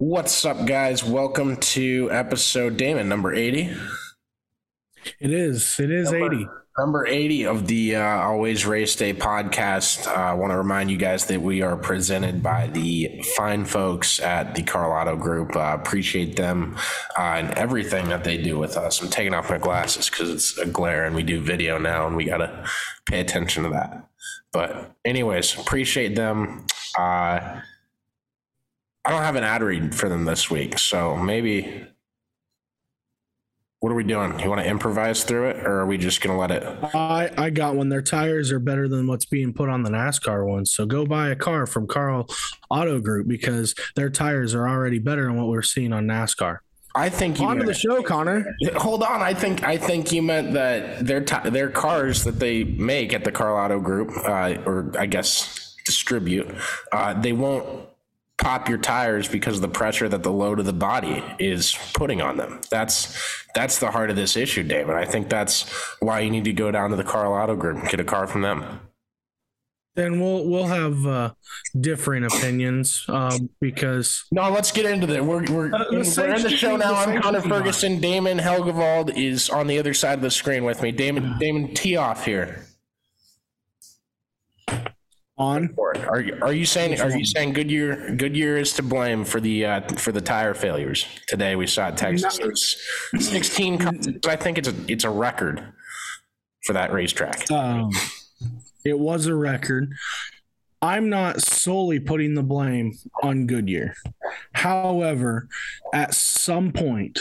What's up, guys? Welcome to episode Damon number 80. It is. It is Number- 80. Number 80 of the uh, Always Race Day podcast. Uh, I want to remind you guys that we are presented by the fine folks at the Carlotto Group. Uh, appreciate them uh, and everything that they do with us. I'm taking off my glasses because it's a glare and we do video now and we got to pay attention to that. But, anyways, appreciate them. I don't have an ad read for them this week, so maybe. What are we doing? You want to improvise through it, or are we just gonna let it? I, I got one. Their tires are better than what's being put on the NASCAR ones. So go buy a car from Carl Auto Group because their tires are already better than what we're seeing on NASCAR. I think you On to the show, Connor. hold on. I think I think you meant that their ti their cars that they make at the Carl Auto Group, uh, or I guess distribute, uh, they won't pop your tires because of the pressure that the load of the body is putting on them. That's that's the heart of this issue, David. I think that's why you need to go down to the Carl Auto Group and get a car from them. Then we'll we'll have uh, differing opinions um, because No, let's get into it. We're, we're, Uh, the we're in the show now. the I'm Connor. Ferguson. Damon Helgevald is on the other side of the screen with me. Damon, Damon, tee off here. On Are you, are you saying are you saying Goodyear Goodyear is to blame for the uh, for the tire failures today? We saw at Texas. There's 16. I think it's a it's a record for that racetrack. um, it was a record. I'm not solely putting the blame on Goodyear. However, at some point,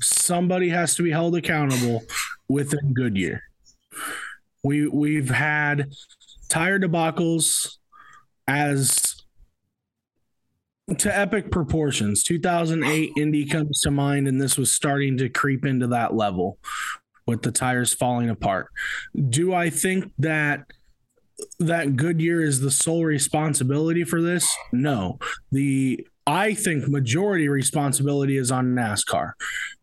somebody has to be held accountable within Goodyear. We we've had tire debacles as to epic proportions. 2008 Indy comes to mind, and this was starting to creep into that level with the tires falling apart. Do I think that that Goodyear is the sole responsibility for this? No. The I think majority responsibility is on NASCAR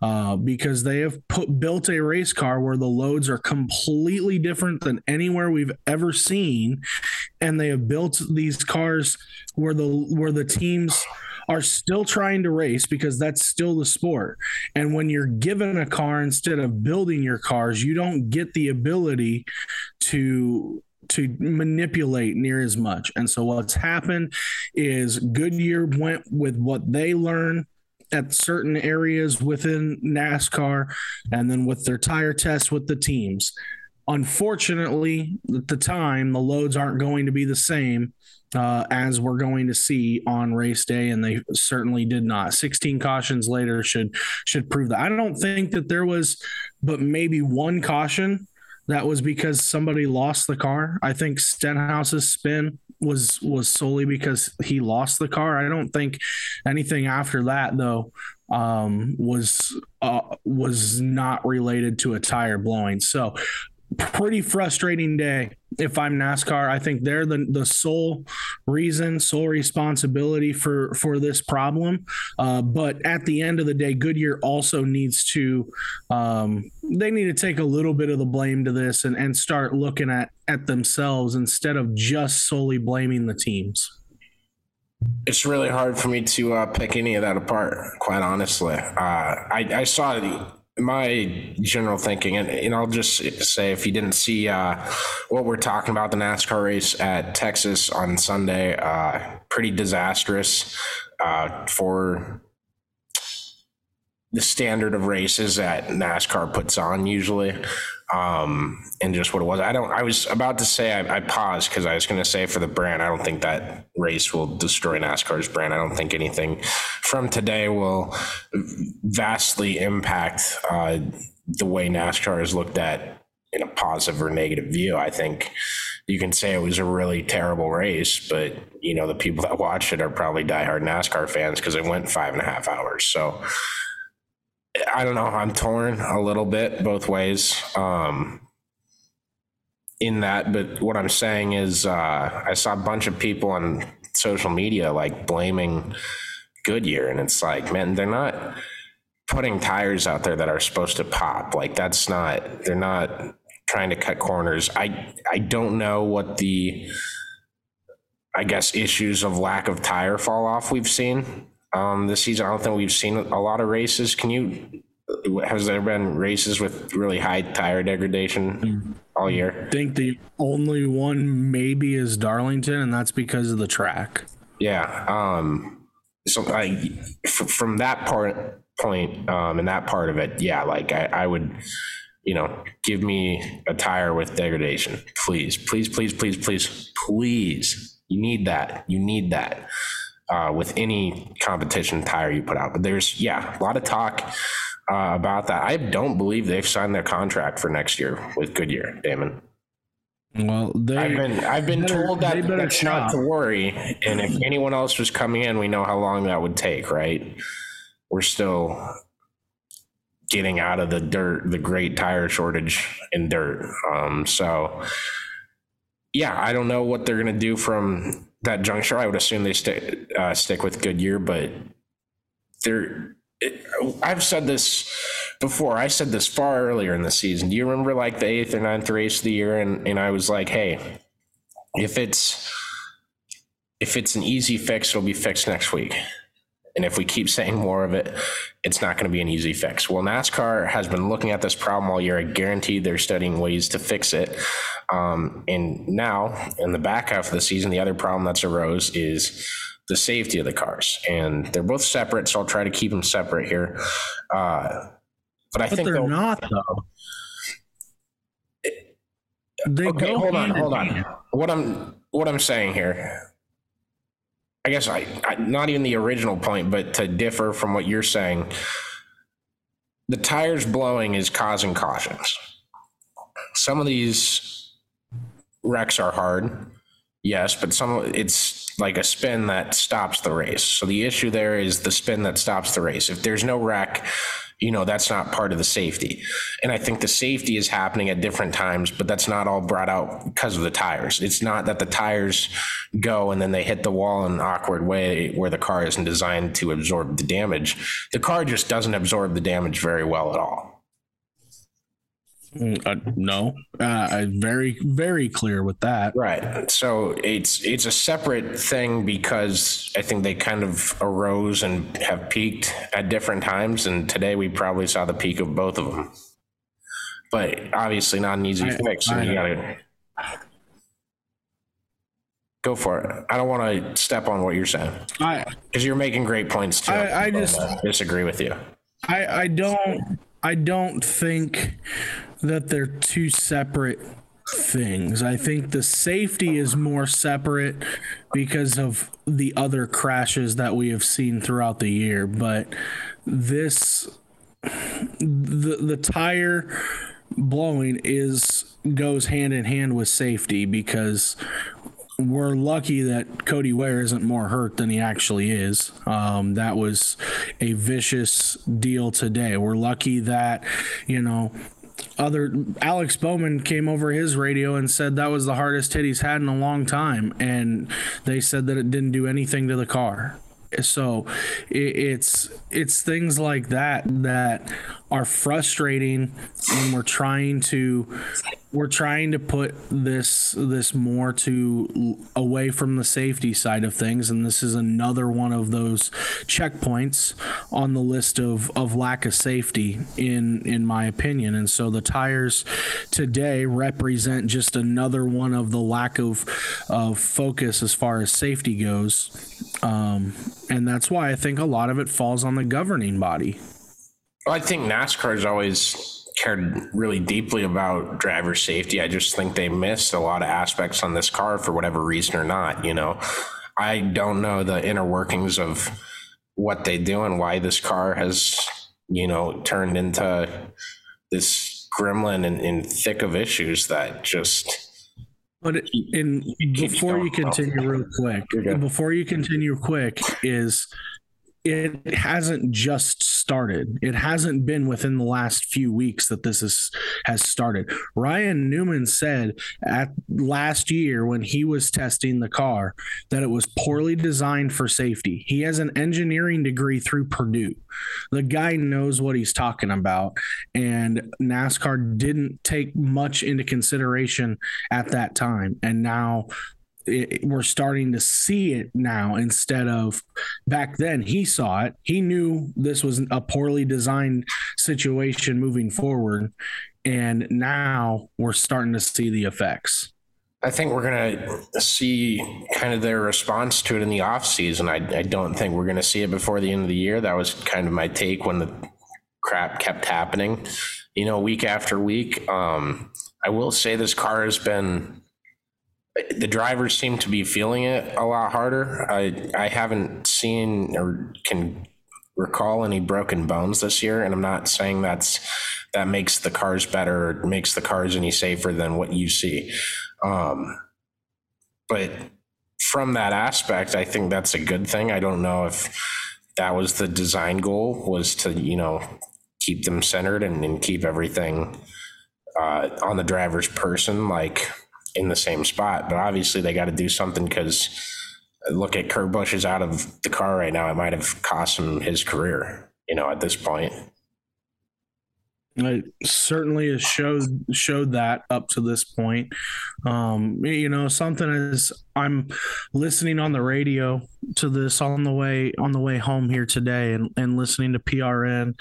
uh, because they have put built a race car where the loads are completely different than anywhere we've ever seen, and they have built these cars where the where the teams are still trying to race because that's still the sport. And when you're given a car instead of building your cars, you don't get the ability to to manipulate near as much. And so what's happened is Goodyear went with what they learned at certain areas within NASCAR and then with their tire tests with the teams. Unfortunately, at the time, the loads aren't going to be the same uh, as we're going to see on race day, and they certainly did not. 16 cautions later should should prove that. I don't think that there was, but maybe one caution that was because somebody lost the car. I think Stenhouse's spin was was solely because he lost the car. I don't think anything after that though um, was uh, was not related to a tire blowing. So pretty frustrating day if I'm NASCAR. I think they're the the sole reason, sole responsibility for for this problem. Uh, but at the end of the day, Goodyear also needs to um, they need to take a little bit of the blame to this and and start looking at at themselves instead of just solely blaming the teams. It's really hard for me to uh, pick any of that apart, quite honestly. Uh, I, I saw my general thinking, and, and I'll just say if you didn't see uh, what we're talking about, the NASCAR race at Texas on Sunday, uh, pretty disastrous uh, for the standard of races that NASCAR puts on usually um, and just what it was. I don't. I was about to say I, I paused because I was going to say for the brand. I don't think that race will destroy NASCAR's brand. I don't think anything from today will vastly impact uh, the way NASCAR is looked at in a positive or negative view. I think you can say it was a really terrible race, but you know the people that watched it are probably diehard NASCAR fans because it went five and a half hours. So I don't know. I'm torn a little bit both ways. Um, in that, but what I'm saying is, uh, I saw a bunch of people on social media like blaming Goodyear, and it's like, man, they're not putting tires out there that are supposed to pop. Like that's not. They're not trying to cut corners. I I don't know what the I guess issues of lack of tire fall off we've seen um, this season. I don't think we've seen a lot of races. Can you? Has there been races with really high tire degradation all year? I think the only one maybe is Darlington, and that's because of the track. Yeah. Um, so I, f- from that part point, um, and that part of it, yeah, like I, I would, you know, give me a tire with degradation, please, please, please, please, please, please. You need that. You need that uh, with any competition tire you put out. But there's, yeah, a lot of talk uh, about that. I don't believe they've signed their contract for next year with Goodyear, Damon. Well, they, I've been I've been better, told that that's not to worry, and if anyone else was coming in, we know how long that would take, right? We're still getting out of the dirt, the great tire shortage in dirt. Um, so, yeah, I don't know what they're gonna do from that juncture. I would assume they stick uh, stick with Goodyear, but they're. I've said this before. I said this far earlier in the season. Do you remember like the eighth or ninth race of the year? And and I was like, hey, if it's if it's an easy fix, it'll be fixed next week. And if we keep saying more of it, it's not going to be an easy fix. Well, NASCAR has been looking at this problem all year. I guarantee they're studying ways to fix it. Um, and now, in the back half of the season, the other problem that's arose is the safety of the cars. And they're both separate, so I'll try to keep them separate here. Uh, but I but think they're not though. They okay, go hold on, hold on. hand. What I'm what I'm saying here, I guess I, I not even the original point, but to differ from what you're saying, the tires blowing is causing cautions. Some of these wrecks are hard, yes, but some it's like a spin that stops the race. So the issue there is the spin that stops the race. If there's no wreck, you know that's not part of the safety and i think the safety is happening at different times but that's not all brought out because of the tires it's not that the tires go and then they hit the wall in an awkward way where the car isn't designed to absorb the damage the car just doesn't absorb the damage very well at all uh, no, uh, I'm very very clear with that. Right. So it's it's a separate thing because I think they kind of arose and have peaked at different times, and today we probably saw the peak of both of them. But obviously not an easy I- fix. and I- you gotta go for it. I don't want to step on what you're saying because you're making great points too. I- I just- disagree with you. I I don't I don't think that they're two separate things. I think the safety is more separate because of the other crashes that we have seen throughout the year, but this the the tire blowing is goes hand in hand with safety because we're lucky that Cody Ware isn't more hurt than he actually is. Um, that was a vicious deal today. We're lucky that, you know, other Alex Bowman came over his radio and said that was the hardest hit he's had in a long time, and they said that it didn't do anything to the car. So it's it's things like that that are frustrating when we're trying to we're trying to put this this more to away from the safety side of things. And this is another one of those checkpoints on the list of of lack of safety in in my opinion. And so the tires today represent just another one of the lack of of focus as far as safety goes um, and that's why I think a lot of it falls on the governing body well, I think NASCAR has always cared really deeply about driver safety. I just think they missed a lot of aspects on this car for whatever reason or not. You know, I don't know the inner workings of what they do and why this car has, you know, turned into this gremlin in, in thick of issues that just. But in before you continue real quick, before you continue quick is it hasn't just started. It hasn't been within the last few weeks that this is has started. Ryan Newman said at last year when he was testing the car that it was poorly designed for safety. He has an engineering degree through Purdue. The guy knows what he's talking about and NASCAR didn't take much into consideration at that time. And now it, we're starting to see it now instead of back then he saw it he knew this was a poorly designed situation moving forward and now we're starting to see the effects I think we're going to see kind of their response to it in the off season. I, I don't think we're going to see it before the end of the year. That was kind of my take when the crap kept happening, you know, week after week. Um, I will say this car has been the drivers seem to be feeling it a lot harder. I I haven't seen or can recall any broken bones this year, and I'm not saying that's that makes the cars better or makes the cars any safer than what you see. Um, but from that aspect, I think that's a good thing. I don't know if that was the design goal was to you know keep them centered and, and keep everything uh, on the driver's person like in the same spot. But obviously, they got to do something because look at Kurt Busch is out of the car right now. It might have cost him his career, you know, at this point. It certainly has showed showed that up to this point. Um, you know, something is I'm listening on the radio to this on the way on the way home here today, and, and listening to PRN.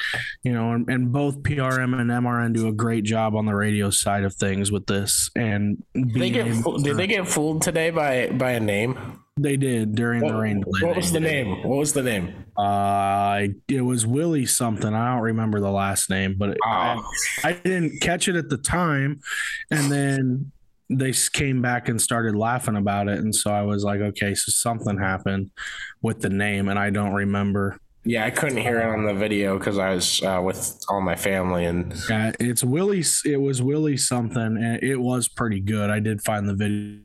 You know, and, and both PRN and MRN do a great job on the radio side of things with this. And they get did they get fooled today by by a name? They did during what, the rain delay. What was the name? What was the name? Uh, it was Willie something. I don't remember the last name, but oh. I, I didn't catch it at the time. And then they came back and started laughing about it. And so I was like, okay, so something happened with the name, and I don't remember. Yeah, I couldn't hear it on the video because I was uh, with all my family and. Yeah, it's Willie. It was Willie something, and it was pretty good. I did find the video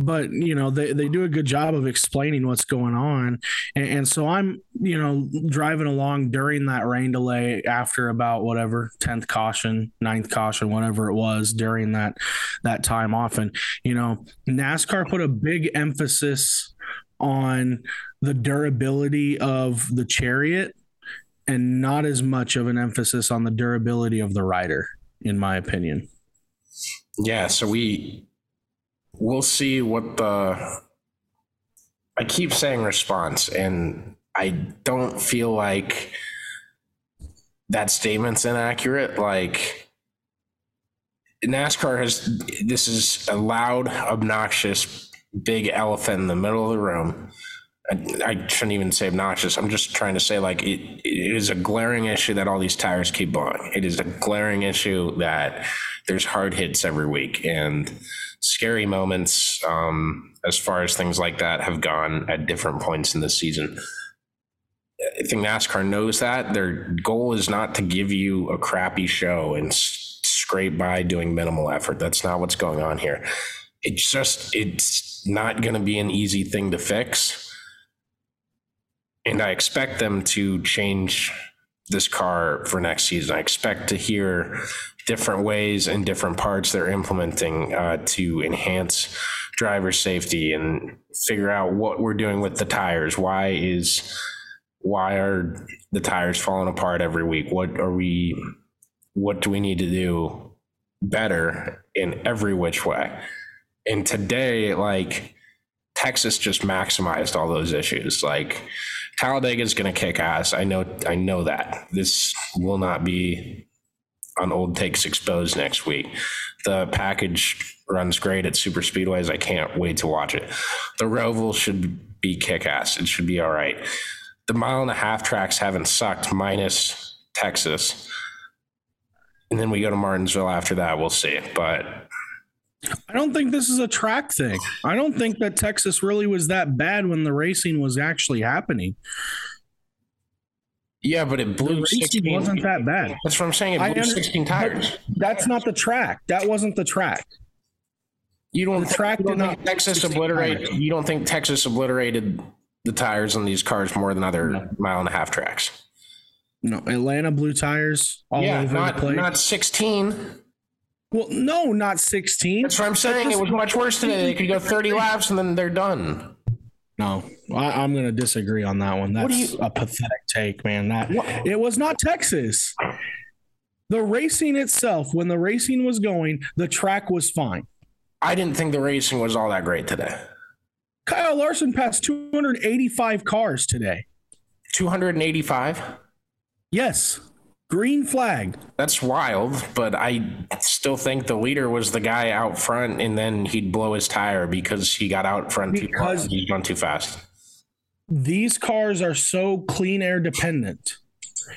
but you know they, they do a good job of explaining what's going on. And, and, so i'm you know driving along during that rain delay after about whatever 10th caution 9th caution whatever it was during that that time off and you know nascar put a big emphasis on the durability of the chariot and not as much of an emphasis on the durability of the rider in my opinion. Yeah so we we'll see what the. I keep saying response, and I don't feel like that statement's inaccurate. Like NASCAR has this is a loud, obnoxious, big elephant in the middle of the room. I, shouldn't even say obnoxious. I'm just trying to say like it, it is a glaring issue that all these tires keep blowing. It is a glaring issue that there's hard hits every week and scary moments um, as far as things like that have gone at different points in the season. I think NASCAR knows that their goal is not to give you a crappy show and scrape by doing minimal effort. That's not what's going on here. It's just it's not going to be an easy thing to fix, and I expect them to change this car for next season. I expect to hear different ways and different parts they're implementing uh, to enhance driver safety and figure out what we're doing with the tires. Why is why are the tires falling apart every week? What are we what do we need to do better in every which way? And today, like Texas just maximized all those issues. Like Talladega is going to kick ass. I know. I know that this will not be on old takes exposed next week. The package runs great at super speedways. I can't wait to watch it. The Roval should be kick ass. It should be all right. The mile and a half tracks haven't sucked, minus Texas. And then we go to Martinsville after that. We'll see. But I don't think this is a track thing. I don't think that Texas really was that bad when the racing was actually happening. Yeah, but it blew. The racing 16, wasn't that bad. That's what I'm saying. It blew under- 16 tires. That's not the track. That wasn't the track. You don't, The track you don't did think not- Texas 16 obliterate. tires. You don't think Texas obliterated the tires on these cars more than other mile and a half tracks? No, Atlanta blew tires all yeah, over not the place. not 16. well, no, not 16. That's what I'm saying. It was much worse today. They could go 30 laps and then they're done. No, I, I'm going to disagree on that one. What That's you- a pathetic take, man. That it was not Texas. The racing itself, when the racing was going, the track was fine. I didn't think the racing was all that great today. Kyle Larson passed 285 cars today. 285. Yes, green flag. That's wild, but I still think the leader was the guy out front, and then he'd blow his tire because he got out front too Because- far. He's gone too fast. These cars are so clean air dependent.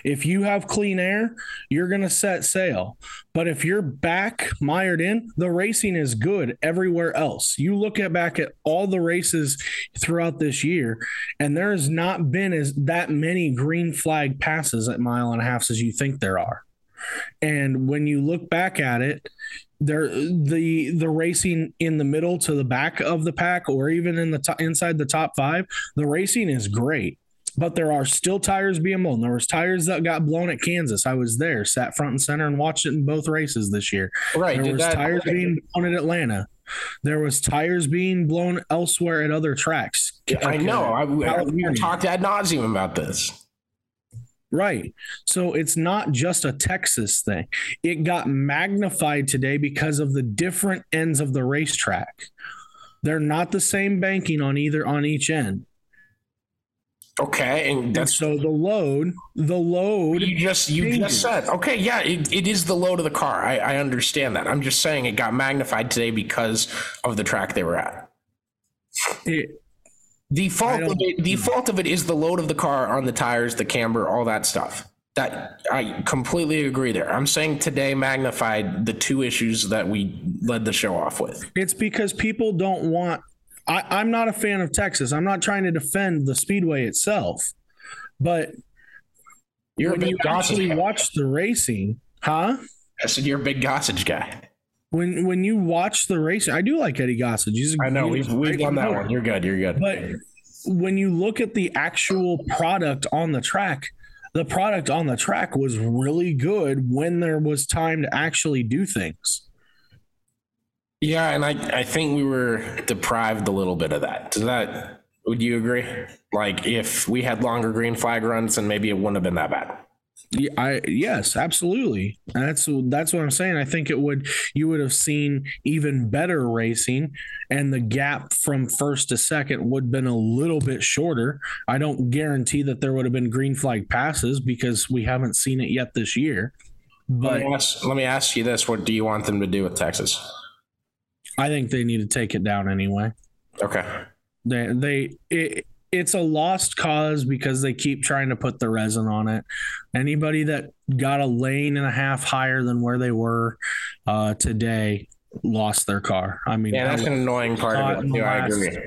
If you have clean air, you're going to set sail. But if you're back mired in, the racing is good everywhere else. You look at back at all the races throughout this year, and there has not been as that many green flag passes at mile and a half as you think there are. And when you look back at it, there the the racing in the middle to the back of the pack or even in the inside the top 5, the racing is great. But there are still tires being blown. There was tires that got blown at Kansas. I was there, sat front and center and watched it in both races this year. Right. There did was that- tires being blown at Atlanta. There was tires being blown elsewhere at other tracks. I know. I, we California. talked ad nauseum about this. Right. So it's not just a Texas thing. It got magnified today because of the different ends of the racetrack. They're not the same banking on either on each end. Okay, and And that's so the load, the load you just you changes. just said. Okay, yeah, it, it is the load of the car. I, I understand that. I'm just saying it got magnified today because of the track they were at. it, The fault of it, the fault of it is the load of the car on the tires, the camber, all that stuff. That I completely agree there. I'm saying today magnified the two issues that we led the show off with. it's because people don't want I, I'm not a fan of Texas. I'm not trying to defend the speedway itself. But You're when a you big actually guy. watch the racing, huh? I said you're a big Gossage guy. When when you watch the racing, I do like Eddie Gossage. He's a I know he's we've we've done that one. You're good. You're good. But when you look at the actual product on the track, the product on the track was really good when there was time to actually do things. Yeah, and I, I think we were deprived a little bit of that. Does that would you agree? Like if we had longer green flag runs, then maybe it wouldn't have been that bad. Yeah, I yes, absolutely. That's that's what I'm saying. I think it would you would have seen even better racing, and the gap from first to second would have been a little bit shorter. I don't guarantee that there would have been green flag passes because we haven't seen it yet this year. Let But me ask, let me ask you this: What do you want them to do with Texas? I think they need to take it down anyway. Okay, They they it, it's a lost cause because they keep trying to put the resin on it. Anybody that got a lane and a half higher than where they were uh, today lost their car. I mean, yeah, that's an annoying part of it the too. I agree.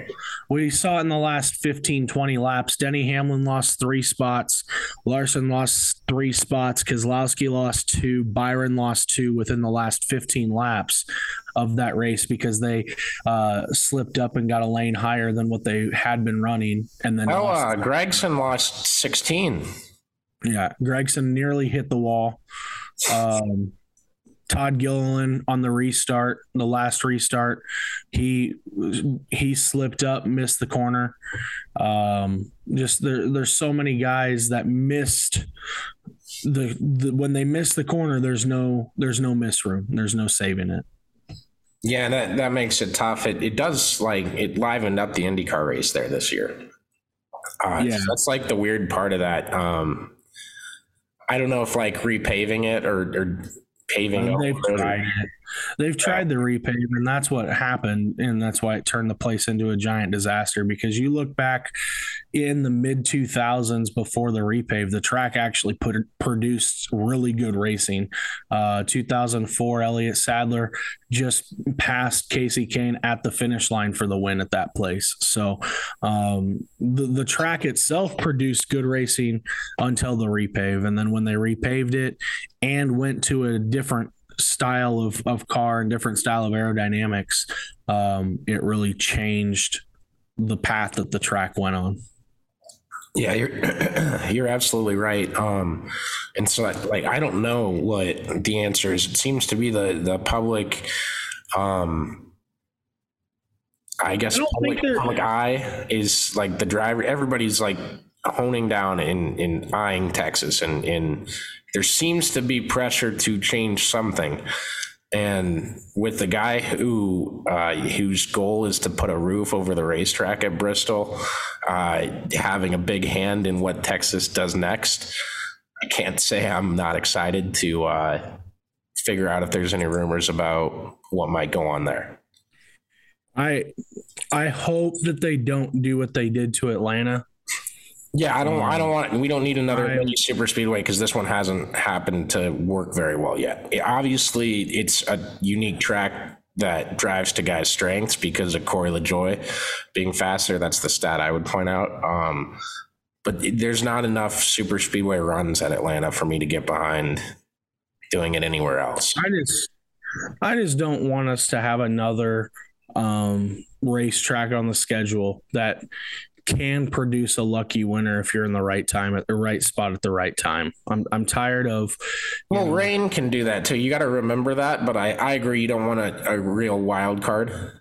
we saw it in the last 15, 20 laps. Denny Hamlin lost three spots. Larson lost three spots. Keselowski lost two. Byron lost two within the last 15 laps of that race because they uh, slipped up and got a lane higher than what they had been running. And then Oh, lost. uh, Gragson lost 16. Yeah, Gragson nearly hit the wall. Um, Todd Gilliland on the restart, the last restart, he he slipped up, missed the corner. Um, just there, there's so many guys that missed the, the when they miss the corner. There's no there's no miss room. There's no saving it. Yeah, that that makes it tough. It it does like it livened up the IndyCar race there this year. Uh, yeah, that's like the weird part of that. Um, I don't know if like repaving it or, or paving. they've tried it. They've tried the repave, and that's what happened, and that's why it turned the place into a giant disaster. Because you look back in the mid 2000s before the repave, the track actually put produced really good racing. Uh, 2004, Elliott Sadler just passed Casey Kahne at the finish line for the win at that place. So um, the the track itself produced good racing until the repave, and then when they repaved it and went to a different style of, of car and different style of aerodynamics, um, it really changed the path that the track went on. Yeah, you're you're absolutely right. Um, and so, like, I don't know what the answer is. It seems to be the the public, um, I guess, I public, public eye is like the driver. Everybody's like honing down in in eyeing Texas, and in there seems to be pressure to change something. And with the guy who uh, whose goal is to put a roof over the racetrack at Bristol, uh, having a big hand in what Texas does next, I can't say I'm not excited to uh, figure out if there's any rumors about what might go on there. I I hope that they don't do what they did to Atlanta yeah, I don't. Um, I don't want. We don't need another I, super speedway because this one hasn't happened to work very well yet. It, obviously, it's a unique track that drives to guys' strengths because of Corey LaJoie being faster. That's the stat I would point out. Um, but there's not enough super speedway runs at Atlanta for me to get behind doing it anywhere else. I just, I just don't want us to have another um, racetrack on the schedule that can produce a lucky winner if you're in the right time at the right spot at the right time. I'm I'm tired of. Well, know, rain can do that too. You got to remember that. But I I agree. You don't want a, a real wild card.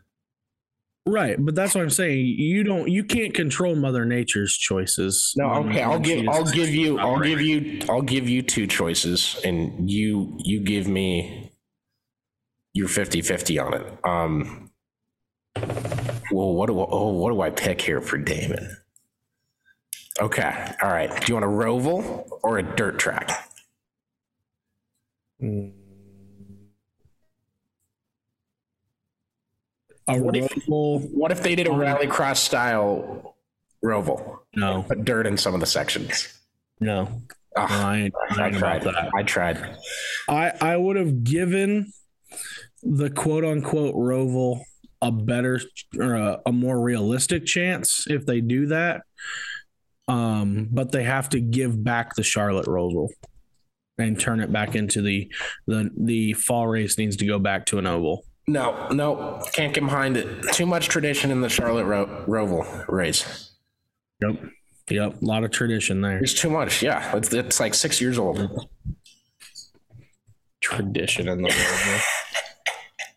Right, but that's what I'm saying. You don't, you can't control Mother Nature's choices. No, okay. I'll give, I'll give you, I'll give you, I'll give you two choices, and you, you give me your 50-50 on it. Um, well, what do oh, what do I pick here for Damon? Okay, all right. Do you want a roval or a dirt track? Mm. A what if, what if they did a rallycross style roval? No, put dirt in some of the sections. No, oh, no I, I, I tried. I tried. I I would have given the quote unquote roval a better or a, a more realistic chance if they do that. Um, but they have to give back the Charlotte Roval and turn it back into the the the fall race needs to go back to an oval. No, no, can't get behind it. Too much tradition in the Charlotte Ro- Roval race. Yep, yep, a lot of tradition there. There's too much. Yeah, it's, it's like six years old. Tradition in the Roval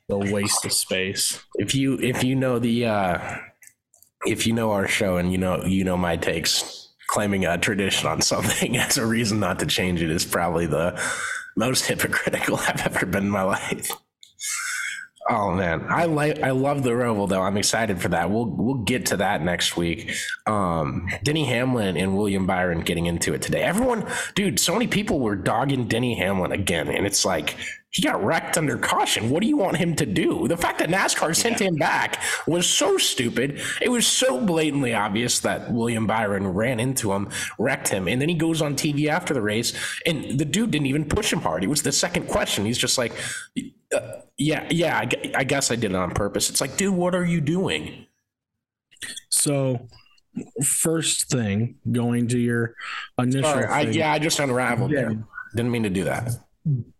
the waste of space. If you if you know the uh if you know our show and you know you know my takes, claiming a tradition on something as a reason not to change it is probably the most hypocritical I've ever been in my life. Oh man, I like I love the Roval though. I'm excited for that. We'll we'll get to that next week. Um, Denny Hamlin and William Byron getting into it today. Everyone, dude, so many people were dogging Denny Hamlin again, and it's like he got wrecked under caution. What do you want him to do? The fact that NASCAR sent yeah. him back was so stupid. It was so blatantly obvious that William Byron ran into him, wrecked him, and then he goes on TV after the race, and the dude didn't even push him hard. It was the second question. He's just like, uh, "Yeah, yeah, I, I guess I did it on purpose." It's like, dude, what are you doing? So first thing going to your initial Sorry, I, yeah i just unraveled yeah. there didn't mean to do that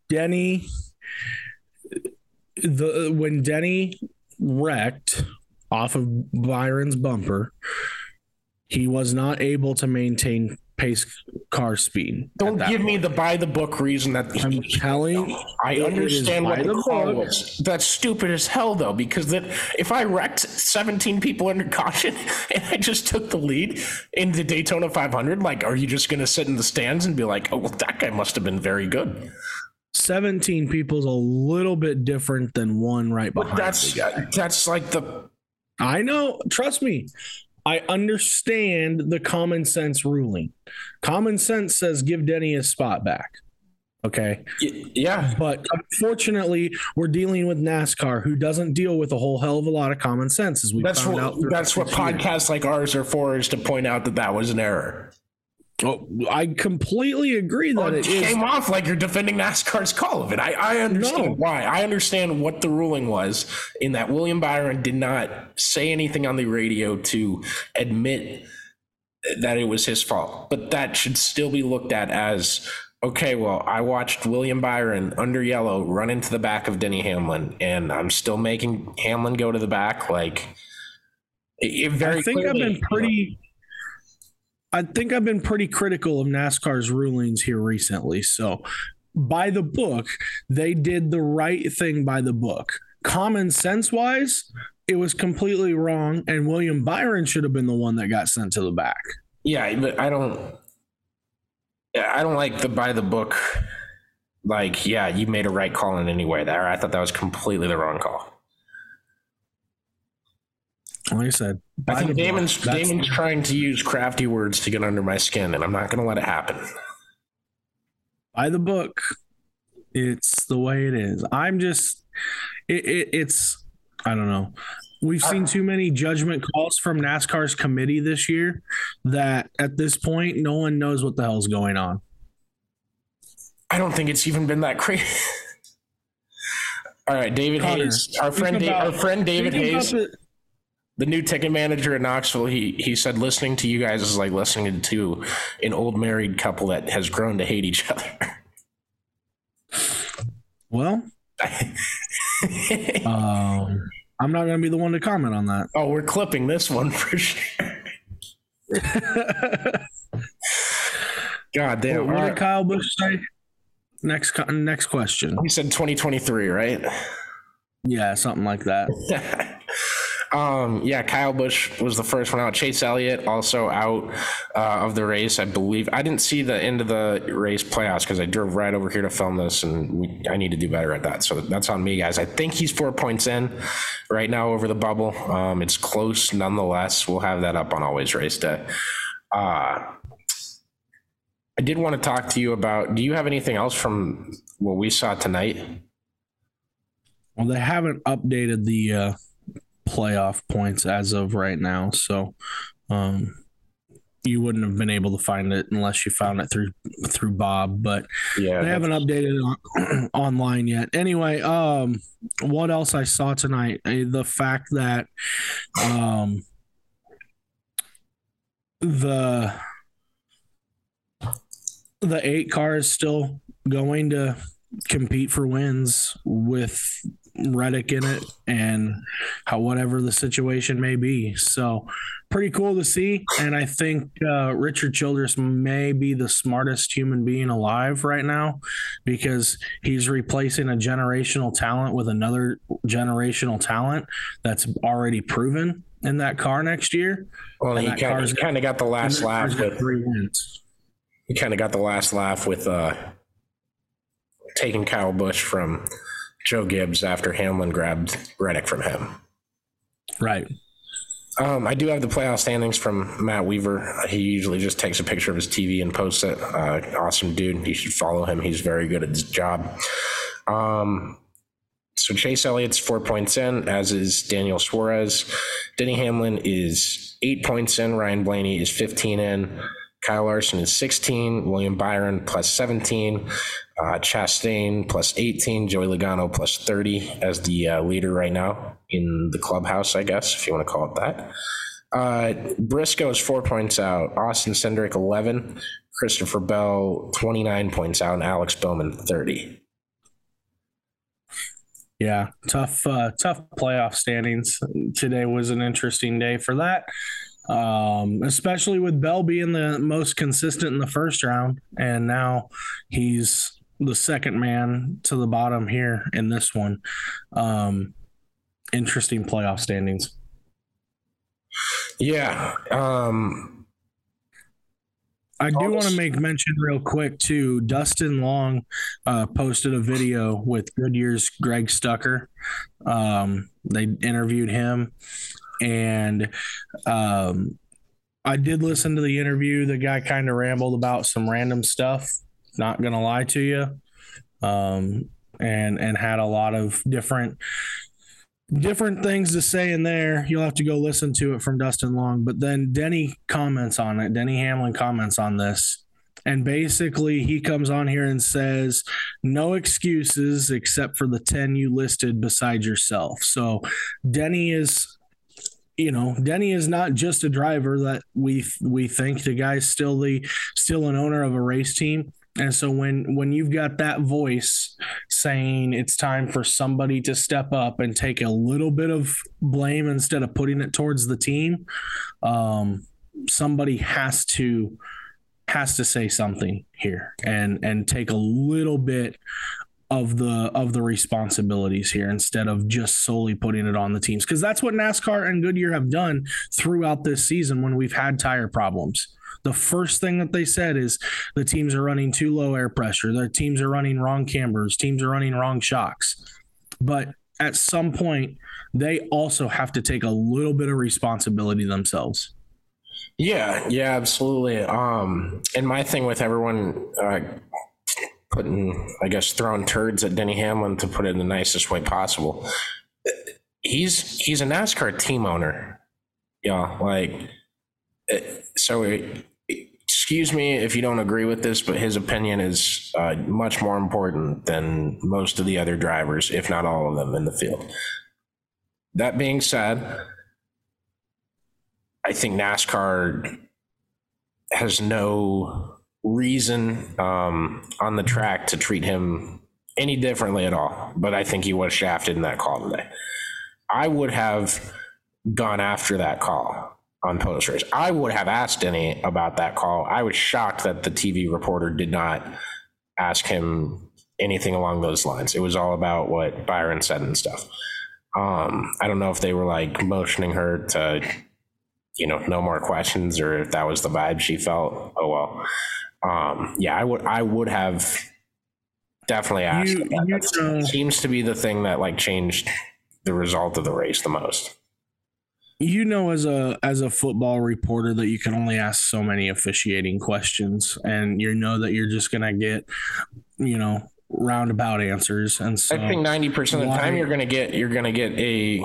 denny the when Denny wrecked off of Byron's bumper, he was not able to maintain pace car speed. Don't give me the by the book reason that I'm telling. I understand what the the call was. That's stupid as hell, though, because that if I wrecked 17 people under caution and I just took the lead in the Daytona 500, like, are you just going to sit in the stands and be like, oh, well, that guy must have been very good? 17 people's a little bit different than one right behind. But that's that's like the I know. Trust me. I understand the common sense ruling. Common sense says give Denny his spot back. Okay. yeah. But unfortunately, we're dealing with NASCAR, who doesn't deal with a whole hell of a lot of common sense, as we That's what that's what podcasts like ours are for is to point out that that was an error. Oh, I completely agree that Well, it it is. came off like you're defending NASCAR's call of it. I, I understand No. why. I understand what the ruling was in that William Byron did not say anything on the radio to admit that it was his fault. But that should still be looked at as okay, well, I watched William Byron under yellow run into the back of Denny Hamlin, and I'm still making Hamlin go to the back. Like, it, it very I think I've been pretty. I think I've been pretty critical of NASCAR's rulings here recently. So, by the book, they did the right thing by the book. Common sense wise, it was completely wrong, and William Byron should have been the one that got sent to the back. Yeah, but I don't. I don't like the by the book. Like, yeah, you made a right call in any way. There, I thought that was completely the wrong call. Like I said, I think Damon's that's- Damon's trying to use crafty words to get under my skin, and I'm not going to let it happen. by the book. It's the way it is. I'm just, it, it, it's, I don't know. We've seen too many judgment calls from NASCAR's committee this year that at this point, no one knows what the hell's going on. I don't think it's even been that crazy. All right, David Connor, Hayes, our friend, Da- our friend David Hayes, the new ticket manager in Knoxville. He he said listening to you guys is like listening to an old married couple that has grown to hate each other. well, um, I'm not going to be the one to comment on that. oh, we're clipping this one for sure. God damn. what all did. Kyle Busch say? Next, next question. He said 2023, right? Yeah, something like that. um, yeah, Kyle Busch was the first one out. Chase Elliott also out uh, of the race, I believe. I didn't see the end of the race playoffs because I drove right over here to film this, and we, I need to do better at that. So that's on me, guys. I think he's four points in right now over the bubble. Um, it's close nonetheless. We'll have that up on Always Race Day. Uh, I did want to talk to you about. Do you have anything else from what we saw tonight? Well, they haven't updated the uh, playoff points as of right now, so um, you wouldn't have been able to find it unless you found it through through Bob. But Yeah, they haven't updated it on, online yet. Anyway, um, what else I saw tonight? Uh, The fact that um, the the eight car is still going to compete for wins with Reddick in it and how whatever the situation may be. So pretty cool to see. And I think uh, Richard Childress may be the smartest human being alive right now because he's replacing a generational talent with another generational talent that's already proven in that car next year. Well, And he kind of, got- kind of got the last laugh with three wins. he kind of got the last laugh with uh taking Kyle Busch from Joe Gibbs after Hamlin grabbed Reddick from him. Right. Um, I do have the playoff standings from Matt Weaver. He usually just takes a picture of his TV and posts it. Uh, awesome dude. You should follow him. He's very good at his job. Um, so Chase Elliott's four points in, as is Daniel Suarez. Denny Hamlin is eight points in. Ryan Blaney is 15 in. Kyle Larson is 16. William Byron plus 17. Uh, Chastain plus 18. Joey Logano plus 30 as the uh, leader right now in the clubhouse, I guess, if you want to call it that. Uh, Briscoe is four points out. Austin Cindric 11. Christopher Bell 29 points out. And Alex Bowman 30. Yeah, tough, uh, tough playoff standings. Today was an interesting day for that. um, especially with Bell being the most consistent in the first round, and now he's the second man to the bottom here in this one. Um, interesting playoff standings. Yeah. Um, I do want to make mention real quick too. Dustin Long uh, posted a video with Goodyear's Greg Stucker. Um, they interviewed him, and um, I did listen to the interview. The guy kind of rambled about some random stuff. Not gonna lie to you, um, and and had a lot of different different things to say in there. You'll have to go listen to it from Dustin Long. But then Denny comments on it. Denny Hamlin comments on this. And basically, he comes on here and says, no excuses except for the 10 you listed beside yourself. So Denny is. You know, Denny is not just a driver that we we think the guy's still the still an owner of a race team. And so when when you've got that voice saying it's time for somebody to step up and take a little bit of blame instead of putting it towards the team, um, somebody has to has to say something here and and take a little bit of the of the responsibilities here instead of just solely putting it on the teams because that's what NASCAR and Goodyear have done throughout this season when we've had tire problems the first thing that they said is the teams are running too low air pressure. The teams are running wrong cambers. Teams are running wrong shocks. But at some point, they also have to take a little bit of responsibility themselves. Yeah, yeah, absolutely. Um, and my thing with everyone uh, putting, I guess, throwing turds at Denny Hamlin to put it in the nicest way possible. He's he's a NASCAR team owner. Yeah, like so. It, excuse me if you don't agree with this, but his opinion is uh, much more important than most of the other drivers, if not all of them in the field. That being said, I think NASCAR has no reason um, on the track to treat him any differently at all. But I think he was shafted in that call today. I would have gone after that call on post race. I would have asked Denny about that call. I was shocked that the TV reporter did not ask him anything along those lines. It was all about what Byron said and stuff. Um, I don't know if they were like motioning her to, you know, no more questions or if that was the vibe she felt. Oh well. Um, yeah, I would I would have definitely asked. You, that. You know, seems to be the thing that like changed the result of the race the most you know as a as a football reporter that you can only ask so many officiating questions and you know that you're just gonna get you know roundabout answers and so i think 90% of the time you're gonna get you're gonna get a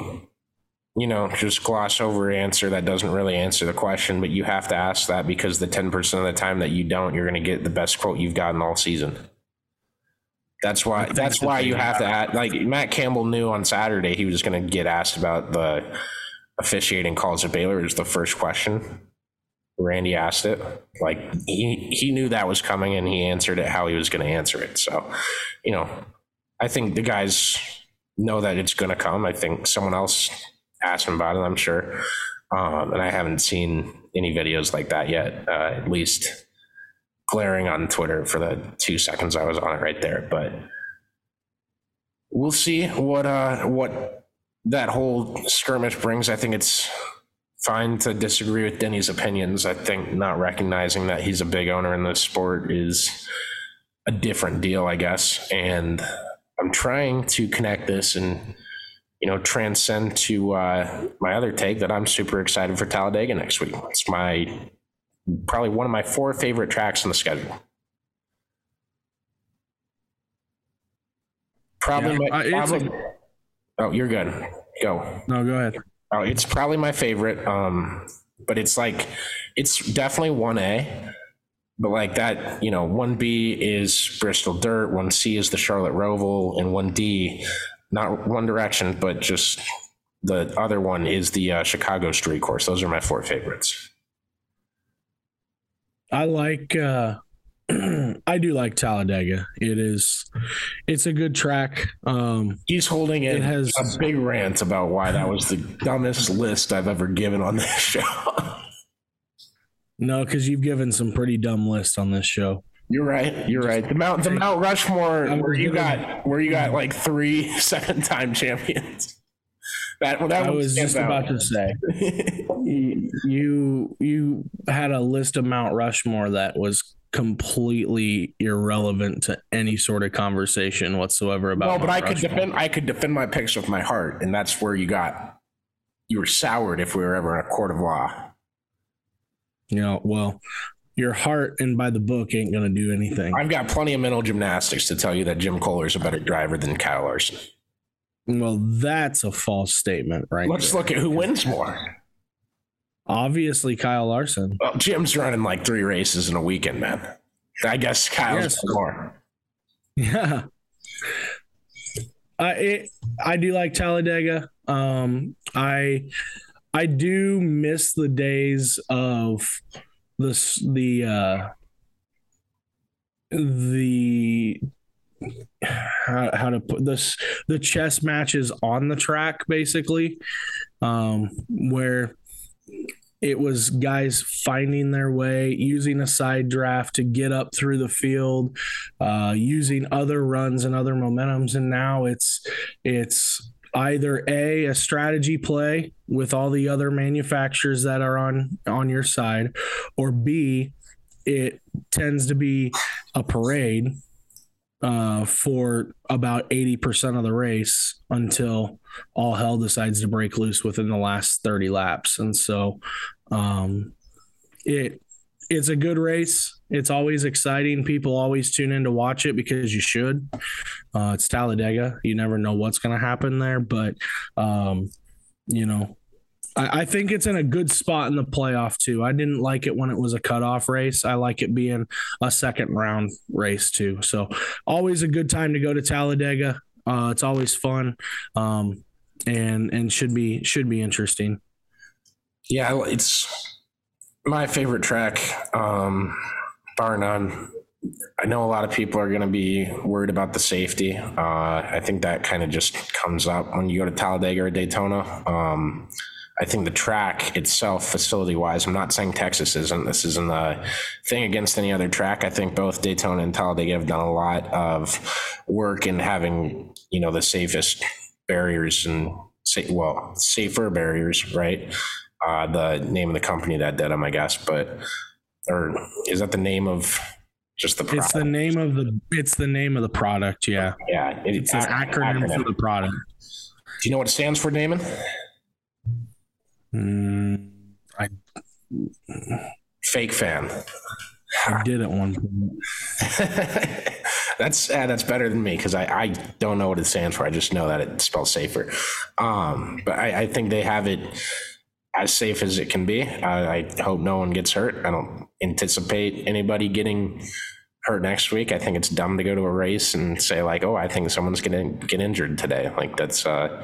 you know just gloss over answer that doesn't really answer the question but you have to ask that because the 10% of the time that you don't you're gonna get the best quote you've gotten all season that's why that's why you have to ask like matt campbell knew on saturday he was gonna get asked about the officiating calls at Baylor is the first question. Randy asked it. Like he he knew that was coming and he answered it how he was going to answer it. So, you know, I think the guys know that it's going to come. I think someone else asked him about it. I'm sure, um, and I haven't seen any videos like that yet. Uh, at least glaring on Twitter for the two seconds I was on it right there. But we'll see what uh, what that whole skirmish brings. I think it's fine to disagree with Denny's opinions. I think not recognizing that he's a big owner in this sport is a different deal, I guess. And I'm trying to connect this and you know transcend to uh, my other take that I'm super excited for Talladega next week. It's my probably one of my four favorite tracks on the schedule. Probably, yeah, my, probably, Oh, you're good. Go. No, go ahead. Oh, it's probably my favorite. Um, but it's like it's definitely one A. But like that, you know, one B is Bristol Dirt, one C is the Charlotte Roval, and one D, not One Direction, but just the other one is the uh, Chicago Street Course. Those are my four favorites. I like uh, I do like Talladega. It is, it's a good track. Um, He's holding it, it has a big rant about why that was the dumbest list I've ever given on this show. No, because you've given some pretty dumb lists on this show. You're right. You're right. The Mount the Mount Rushmore where you got where you got like three seven time champions. That, that I was just out. about to say you you had a list of Mount Rushmore that was completely irrelevant to any sort of conversation whatsoever about. No, but Mount I could defend I could defend my picks with my heart, and that's where you got you were soured if we were ever in a court of law. You know, well, your heart and by the book ain't gonna do anything. I've got plenty of mental gymnastics to tell you that Jim Kohler is a better driver than Kyle Larson. Well, that's a false statement, right? Let's there. look at who wins more. Obviously, Kyle Larson. Well, Jim's running like three races in a weekend, man. I guess Kyle's yes. more. Yeah. I it, I do like Talladega. Um, I I do miss the days of this the uh, the how, how to put this the chess matches on the track basically um, where it was guys finding their way using a side draft to get up through the field uh, using other runs and other momentums and now it's it's either a a strategy play with all the other manufacturers that are on on your side or b it tends to be a parade uh, for about 80% of the race until all hell decides to break loose within the last 30 laps. And so um, it it's a good race. It's always exciting. People always tune in to watch it because you should. Uh, it's Talladega. You never know what's going to happen there, but um, you know, I, I, think it's in a good spot in the playoff too. I didn't like it when it was a cutoff race. I like it being a second round race too. So always a good time to go to Talladega. Uh, it's always fun, um, and and should be should be interesting. Yeah, it's my favorite track, um, bar none. I know a lot of people are going to be worried about the safety. Uh, I think that kind of just comes up when you go to Talladega or Daytona. Um, I think the track itself, facility wise, I'm not saying Texas isn't. This isn't a thing against any other track. I think both Daytona and Talladega have done a lot of work in having, you know, the safest barriers and well, safer barriers, right? Uh, the name of the company that did them, I guess, but or is that the name of just the product? It's the name of the it's the name of the product, yeah. Yeah, it, it's an acronym, acronym, for the product. Do you know what it stands for, Damon? Mm, I fake fan. I did at one point. that's uh, that's better than me because I, I don't know what it stands for. I just know that it spells safer. Um, but I, I think they have it as safe as it can be. I, I hope no one gets hurt. I don't anticipate anybody getting hurt next week. I think it's dumb to go to a race and say like, "Oh, I think someone's going to get injured today." Like that's a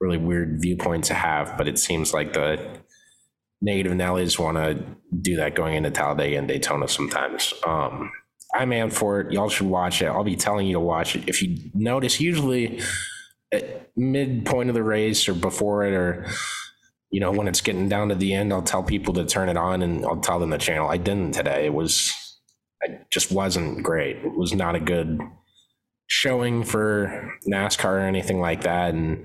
really weird viewpoint to have, but it seems like the negative Nellies want to do that going into Talladega and Daytona sometimes. Um, I'm in for it. Y'all should watch it. I'll be telling you to watch it. If you notice, usually at midpoint of the race or before it, or you know when it's getting down to the end, I'll tell people to turn it on and I'll tell them the channel. I didn't today. It was, it just wasn't great. It was not a good showing for NASCAR or anything like that, and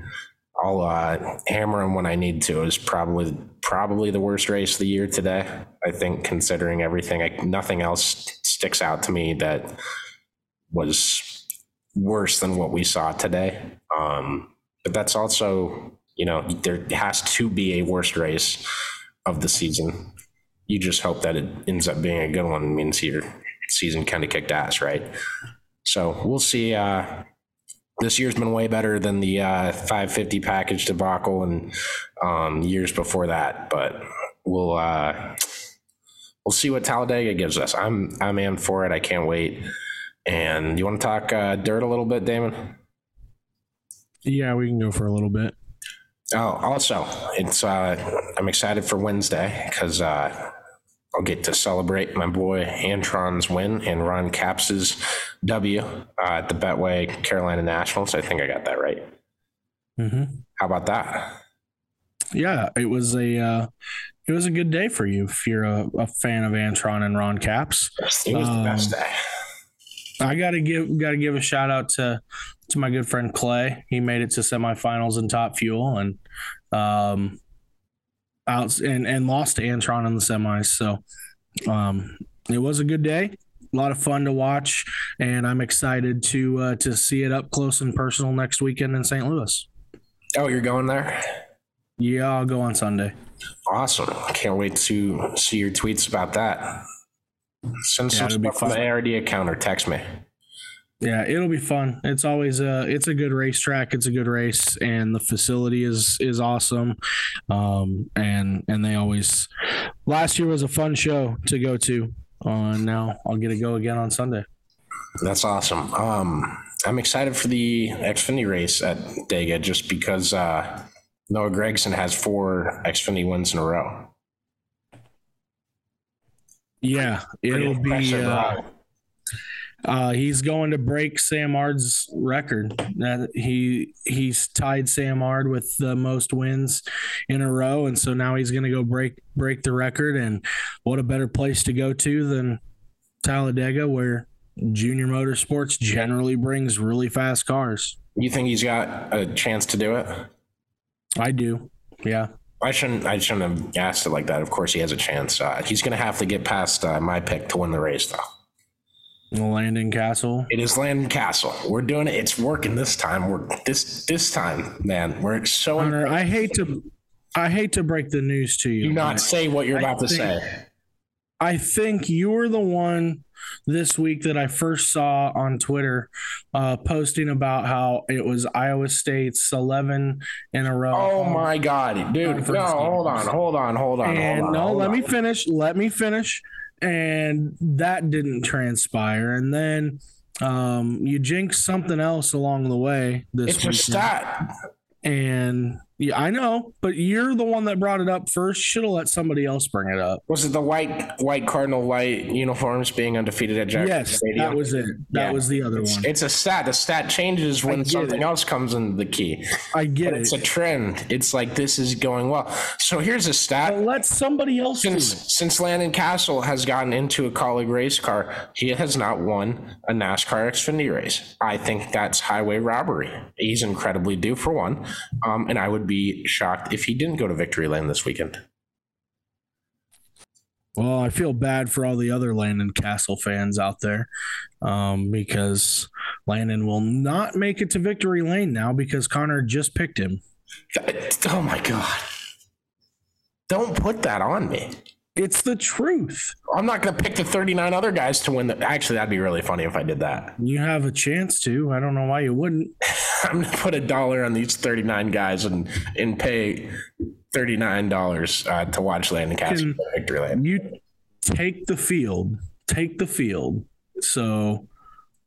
I'll uh, hammer him when I need to. Is probably probably the worst race of the year today. I think considering everything, I, nothing else sticks out to me that was worse than what we saw today. Um, but that's also, you know, there has to be a worst race of the season. You just hope that it ends up being a good one. It means your season kind of kicked ass, right? So we'll see. Uh, this year's been way better than the uh, 550 package debacle and um, years before that. But we'll uh, we'll see what Talladega gives us. I'm I'm in for it. I can't wait. And you want to talk uh, dirt a little bit, Damon? Yeah, we can go for a little bit. Oh, also, it's uh, I'm excited for Wednesday because uh, I'll get to celebrate my boy Antron's win and Ron Capps's W uh, at the Betway Carolina Nationals. I think I got that right. Mm-hmm. How about that? Yeah, it was a uh, it was a good day for you if you're a, a fan of Antron and Ron Capps. It was um, the best um, day. I gotta give gotta give a shout out to to my good friend Clay. He made it to semifinals in Top Fuel and um out and and lost to Antron in the semis. So um it was a good day. A lot of fun to watch, and I'm excited to uh, to see it up close and personal next weekend in St. Louis. Oh, you're going there? Yeah, I'll go on Sunday. Awesome! Can't wait to see your tweets about that. Send yeah, some stuff from the ARD account or text me. Yeah, it'll be fun. It's always a it's a good racetrack. It's a good race, and the facility is is awesome. Um, and and they always last year was a fun show to go to. Uh, now I'll get to go again on Sunday. That's awesome. Um, I'm excited for the Xfinity race at Dega just because uh, Noah Gragson has four Xfinity wins in a row. Yeah, it'll be. Uh, uh, he's going to break Sam Ard's record. That he he's tied Sam Ard with the most wins in a row, and so now he's going to go break break the record. And what a better place to go to than Talladega, where Junior Motorsports generally brings really fast cars. You think he's got a chance to do it? I do. Yeah. I shouldn't. I shouldn't have asked it like that. Of course, he has a chance. Uh, he's going to have to get past uh, my pick to win the race, though. Landon Cassill. It is Landon Cassill. We're doing it. It's working this time. We're this this time, man. We're so. Hunter, I hate to, I hate to break the news to you. Do not say what you're about to say. I think you were the one this week that I first saw on Twitter uh, posting about how it was Iowa State's 11 in a row. Oh my God, dude. No, hold on, hold on, hold on. And hold on, no, let on. me finish. Let me finish and that didn't transpire. And then um, you jinxed something else along the way. This it's weekend. a stat, and yeah, I know, but you're the one that brought it up first. Should have let somebody else bring it up. Was it the white white cardinal white uniforms being undefeated at Jackson yes, Stadium? that was it. That yeah. was the other it's, one. It's a stat. The stat changes when something it. else comes into the key. I get but it. It's a trend. It's like this is going well. So here's a stat. But let somebody else since since Landon Cassill has gotten into a Kaulig race car, he has not won a NASCAR Xfinity race. I think that's highway robbery. He's incredibly due for one, um, and I would be shocked if he didn't go to victory lane this weekend. Well, I feel bad for all the other Landon Cassill fans out there um, because Landon will not make it to victory lane now because Connor just picked him. Oh my God. Don't put that on me. It's the truth. I'm not going to pick the 39 other guys to win. The, actually, that'd be really funny if I did that. You have a chance to. I don't know why you wouldn't. I'm going to put a dollar on these 39 guys and and pay $39 uh, to watch Landon Cassill victory lane. You take the field. Take the field. So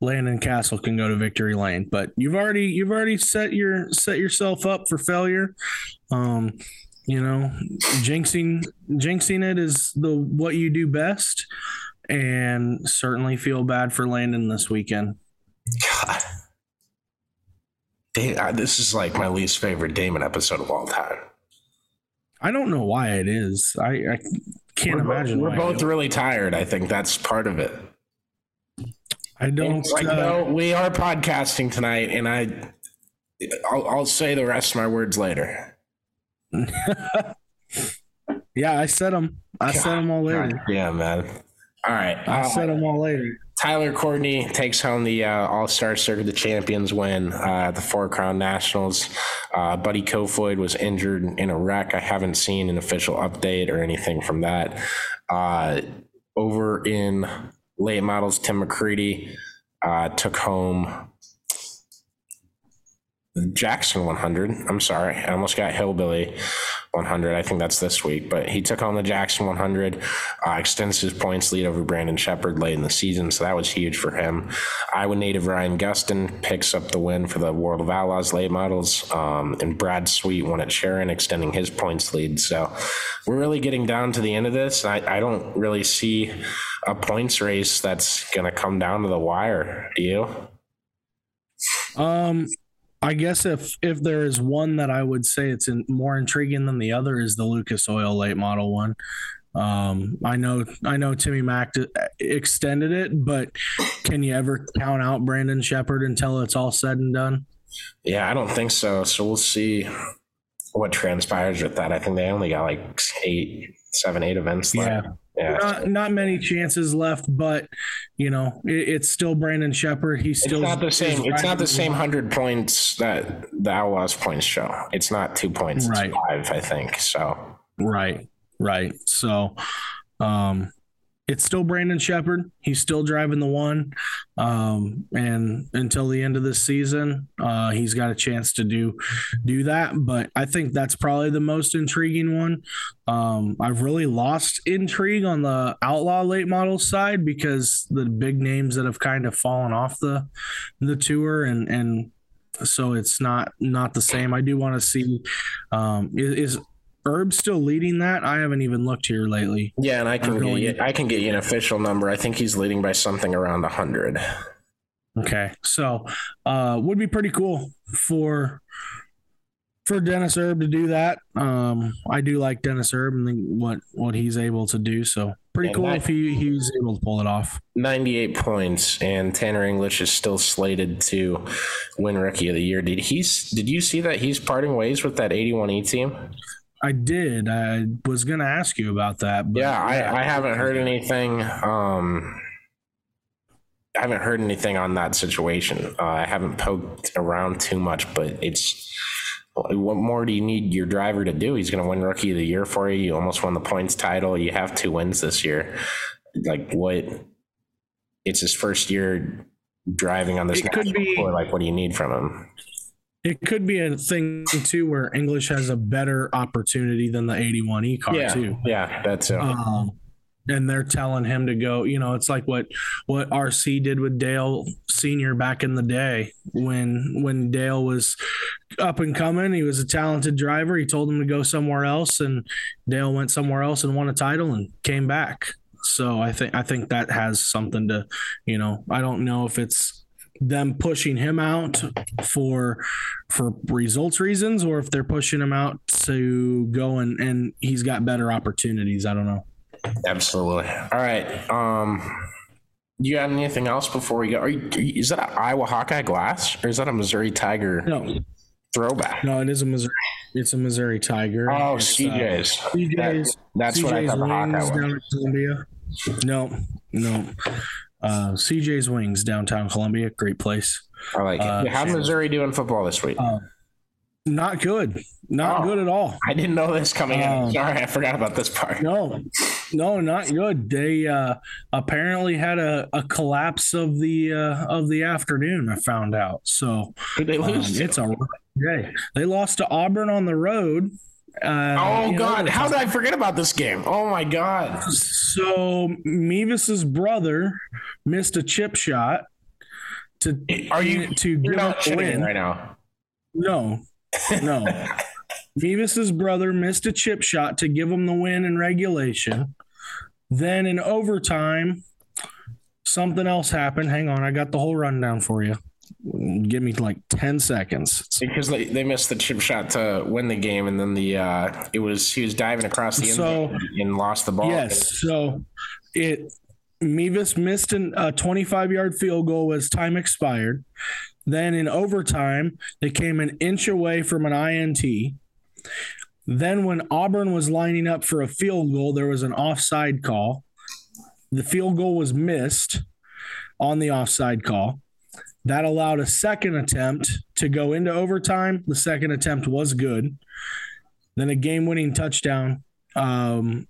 Landon Cassill can go to victory lane. But you've already you've already set your set yourself up for failure. Um, you know, jinxing jinxing it is the what you do best, and certainly feel bad for Landon this weekend. God, this is like my least favorite Damon episode of all time. I don't know why it is. I, I can't we're imagine. Both, we're both really tired. I think that's part of it. I don't. Like, uh, no, we are podcasting tonight, and I, I'll, I'll say the rest of my words later. yeah, I said them. I God, said them all later. God, yeah, man. All right. I uh, said them all later. Tyler Courtney takes home the uh, All Star Circuit the Champions win uh, at the Four Crown Nationals. Uh, Buddy Kofoid was injured in a wreck. I haven't seen an official update or anything from that. Uh, over in late models, Tim McCreadie uh, took home Jackson 100. I'm sorry, I almost got Hillbilly 100. I think that's this week, but he took on the Jackson 100, uh, extends his points lead over Brandon Sheppard late in the season, so that was huge for him. Iowa native Ryan Gustin picks up the win for the World of Outlaws late models, um, and Brad Sweet won at Sharon, extending his points lead. So we're really getting down to the end of this. I, I don't really see a points race that's going to come down to the wire. Do you? Um, I guess if if there is one that I would say it's in, more intriguing than the other is the Lucas Oil late model one. Um, I know I know Timmy Mack extended it, but can you ever count out Brandon Sheppard until it's all said and done? Yeah, I don't think so. So we'll see what transpires with that. I think they only got like eight, seven, eight events left. Yeah. Yeah. Not, not many chances left, but you know it, it's still Brandon Sheppard. He's still it's not the same. It's not the same hundred points that the Outlaws points show. It's not two points. Right. five, I think. So. Right. Right. So, um, it's still Brandon Sheppard. He's still driving the one. Um, and until the end of this season, uh, he's got a chance to do do that. But I think that's probably the most intriguing one. Um, I've really lost intrigue on the outlaw late model side because the big names that have kind of fallen off the the tour and and so it's not not the same. I do want to see um, is Erb still leading that? I haven't even looked here lately. Yeah, and I can get you, I can get you an official number. I think he's leading by something around hundred. Okay, so uh, would be pretty cool for for Dennis Erb to do that. Um, I do like Dennis Erb and what what he's able to do. So pretty and cool that, if he he was able to pull it off. Ninety eight points, and Tanner English is still slated to win Rookie of the Year. Did he? Did you see that he's parting ways with that eighty one E team? I did. I was going to ask you about that. But, yeah, I, I haven't heard anything. Um, I haven't heard anything on that situation. Uh, I haven't poked around too much, but it's what more do you need your driver to do? He's going to win Rookie of the Year for you. You almost won the points title. You have two wins this year. Like what? It's his first year driving on this. It could be floor. like, what do you need from him? It could be a thing too where English has a better opportunity than the 81E car yeah, too. Yeah, that's it. Um, and they're telling him to go. You know, it's like what what RC did with Dale Senior back in the day when when Dale was up and coming. He was a talented driver. He told him to go somewhere else, and Dale went somewhere else and won a title and came back. So I think I think that has something to, you know, I don't know if it's them pushing him out for for results reasons or if they're pushing him out to go and and he's got better opportunities. I don't know. Absolutely. All right um you have anything else before we go? Are you, is that an iowa hawkeye glass or is that a missouri tiger no. throwback? No it is a missouri it's a missouri tiger. Oh it's, cj's uh, cj's that, that's CJ's what i thought the hawkeye was. Columbia. no no uh, CJ's Wings, downtown Columbia, great place. I like it. Uh, How's Missouri doing football this week? Uh, not good. Not oh, good at all. I didn't know this coming um, in. Sorry, I forgot about this part. No, no, not good. They uh, apparently had a, a collapse of the uh, of the afternoon. I found out. So Did they lose? Um, it's a day. They lost to Auburn on the road. Uh, oh God! Know, How did I forget about this game? Oh my God! So Mevis's brother missed a chip shot to are you to you're not win right now? No, no. Mevis's brother missed a chip shot to give him the win in regulation. Then in overtime, something else happened. Hang on, I got the whole rundown for you. Give me like 10 seconds. Because they, they missed the chip shot to win the game, and then the uh it was he was diving across the end so, and lost the ball. Yes. So it Mevis missed an, a 25 yard field goal as time expired. Then in overtime, they came an inch away from an INT. Then, when Auburn was lining up for a field goal, there was an offside call. The field goal was missed on the offside call. That allowed a second attempt to go into overtime. The second attempt was good. Then a game winning touchdown um,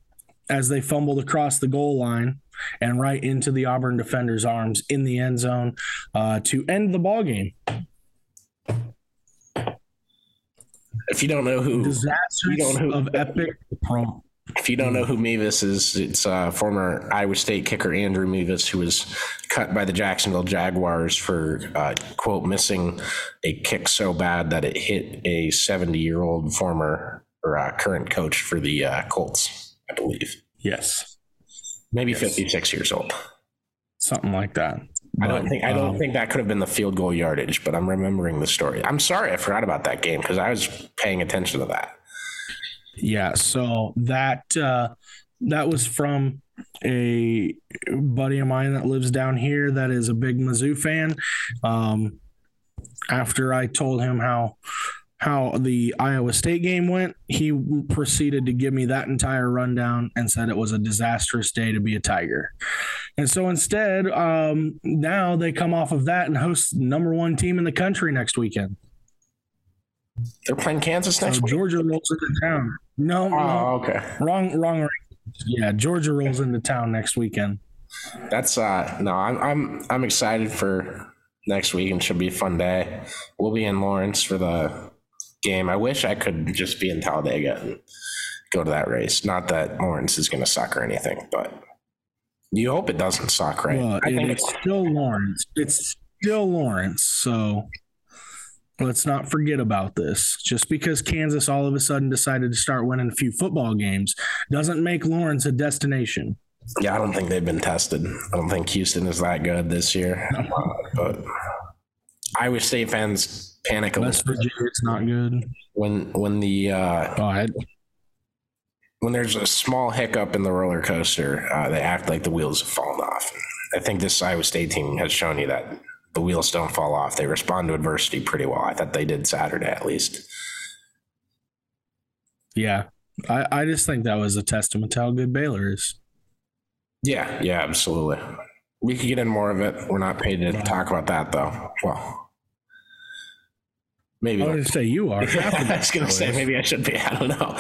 as they fumbled across the goal line and right into the Auburn defender's arms in the end zone uh, to end the ball game. If you don't know who, disasters don't of epic pro. If you don't know who Mevis is, it's uh, former Iowa State kicker Andrew Mevis, who was cut by the Jacksonville Jaguars for uh, quote missing a kick so bad that it hit a 70 year old former or uh, current coach for the uh, Colts, I believe. Yes maybe yes. 56 years old. Something like that. I don't think I don't um, think that could have been the field goal yardage, but I'm remembering the story. I'm sorry I forgot about that game because I was paying attention to that. Yeah, so that uh, that was from a buddy of mine that lives down here that is a big Mizzou fan. Um, after I told him how how the Iowa State game went, he proceeded to give me that entire rundown and said it was a disastrous day to be a Tiger. And so instead, um, now they come off of that and host number one team in the country next weekend. They're playing Kansas next So week. Georgia rolls into town. No, no, Oh, okay. Wrong, wrong. Yeah, Georgia rolls into town next weekend. That's uh no, I'm I'm I'm excited for next week and should be a fun day. We'll be in Lawrence for the game. I wish I could just be in Talladega and go to that race. Not that Lawrence is going to suck or anything, but you hope it doesn't suck, right? Well, I think it's still Lawrence. It's still Lawrence. So let's not forget about this. Just because Kansas all of a sudden decided to start winning a few football games doesn't make Lawrence a destination. Yeah, I don't think they've been tested. I don't think Houston is that good this year. But Iowa State fans panic a West little Virginia's not good. when when the uh, Oh, I, when there's a small hiccup in the roller coaster, uh, they act like the wheels have fallen off. I think this Iowa State team has shown you that the wheels don't fall off. They respond to adversity pretty well. I thought they did Saturday at least. yeah. I, I just think that was a testament to how good Baylor is. Yeah, yeah, absolutely. We could get in more of it. We're not paid to talk about that though. Well, maybe. I was going to say you are. I was gonna say is- maybe I should be. I don't know.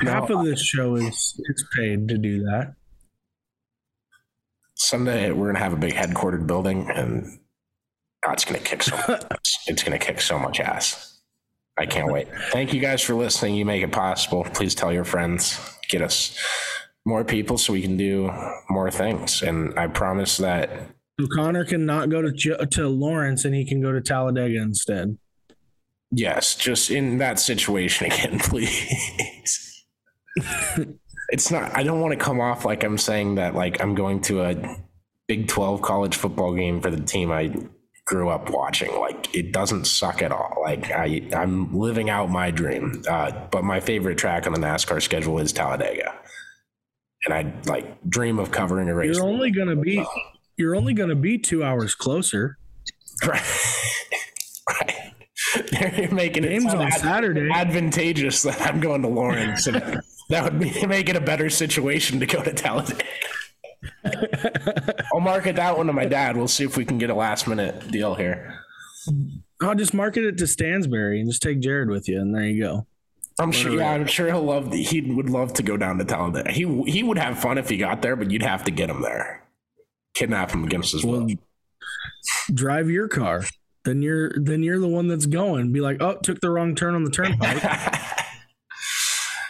half of this show is is paid to do that. Someday we're gonna have a big headquartered building, and oh, it's gonna kick so. it's gonna kick so much ass. I can't wait. Thank you guys for listening. You make it possible. Please tell your friends. Get us more people so we can do more things. And I promise that Connor can not go to to Lawrence and he can go to Talladega instead. Yes, just in that situation again, please. it's not, I don't want to come off like I'm saying that, like, I'm going to a Big 12 college football game for the team I grew up watching. Like, it doesn't suck at all. Like, I, I'm living out my dream. Uh, but my favorite track on the NASCAR schedule is Talladega. And I like dream of covering a race. You're only gonna be you're only gonna be two hours closer. Right. right. They're making it Games sound on Saturday. advantageous that I'm going to Lawrence. And that would be, make it a better situation to go to Talladega. I'll market that one to my dad. We'll see if we can get a last minute deal here. I'll just market it to Stansbury and just take Jared with you, and there you go. I'm sure. Yeah, I'm sure he'll love. The, he would love to go down to Talladega. He he would have fun if he got there, but you'd have to get him there, kidnap him against his will. Drive your car. Then you're then you're the one that's going. Be like, oh, took the wrong turn on the turnpike.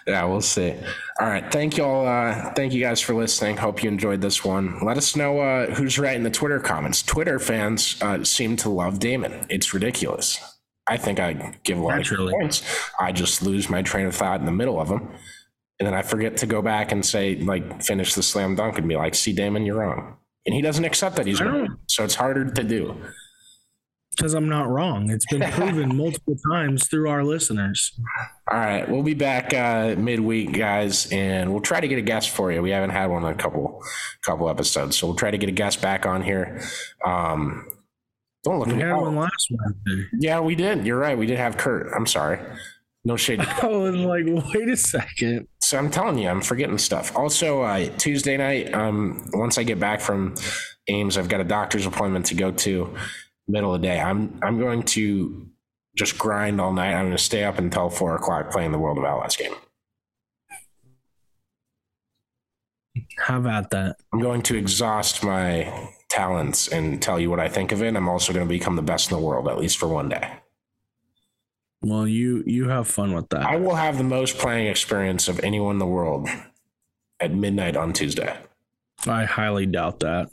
yeah, we'll see. All right. Thank you all. Uh, thank you guys for listening. Hope you enjoyed this one. Let us know uh, who's right in the Twitter comments. Twitter fans uh, seem to love Damon. It's ridiculous. I think I give a lot Naturally. of points. I just lose my train of thought in the middle of them. And then I forget to go back and say, like, finish the slam dunk and be like, see, Damon, you're wrong. And he doesn't accept that he's wrong. So it's harder to do. Because I'm not wrong. It's been proven multiple times through our listeners. All right, we'll be back uh, midweek, guys, and we'll try to get a guest for you. We haven't had one in a couple couple episodes, so we'll try to get a guest back on here. Um, don't look at We had Oh, one last Wednesday. yeah, we did. You're right. We did have Kurt. I'm sorry. No shade. I was like, wait a second. so I'm telling you, I'm forgetting stuff. Also, uh, Tuesday night, um, once I get back from Ames, I've got a doctor's appointment to go to. Middle of the day, I'm I'm going to just grind all night. I'm going to stay up until four o'clock playing the World of Outlaws game. How about that? I'm going to exhaust my talents and tell you what I think of it. I'm also going to become the best in the world, at least for one day. Well, you you have fun with that. I will have the most playing experience of anyone in the world at midnight on Tuesday. I highly doubt that.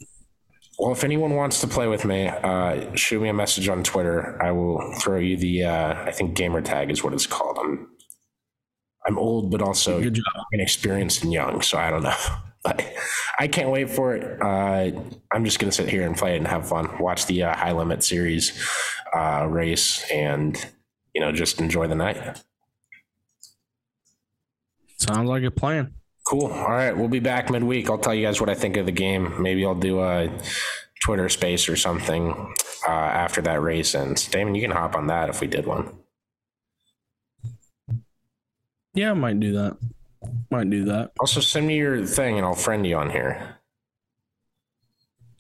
Well, if anyone wants to play with me, uh, shoot me a message on Twitter. I will throw you the, uh, I think gamer tag is what it's called. I'm, I'm old, but also Good job. inexperienced and young, so I don't know. But I can't wait for it. Uh, I'm just gonna sit here and play it and have fun. Watch the uh, high limit series uh, race, and you know, just enjoy the night. Sounds like a plan. Cool. All right, we'll be back midweek. I'll tell you guys what I think of the game. Maybe I'll do a Twitter space or something uh, after that race ends. Damon, you can hop on that if we did one. Yeah, I might do that. Might do that. Also, send me your thing and I'll friend you on here.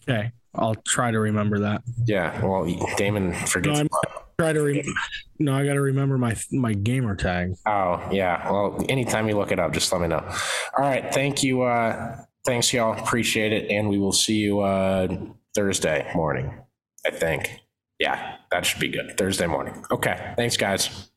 Okay, I'll try to remember that. Yeah. Well, Damon forgets. No, try to re- no i gotta remember my my gamer tag. Oh yeah. Well anytime you look it up just let me know. All right. Thank you uh thanks y'all. Appreciate it. And we will see you uh thursday morning i think. Yeah that should be good. Thursday morning. Okay. Thanks guys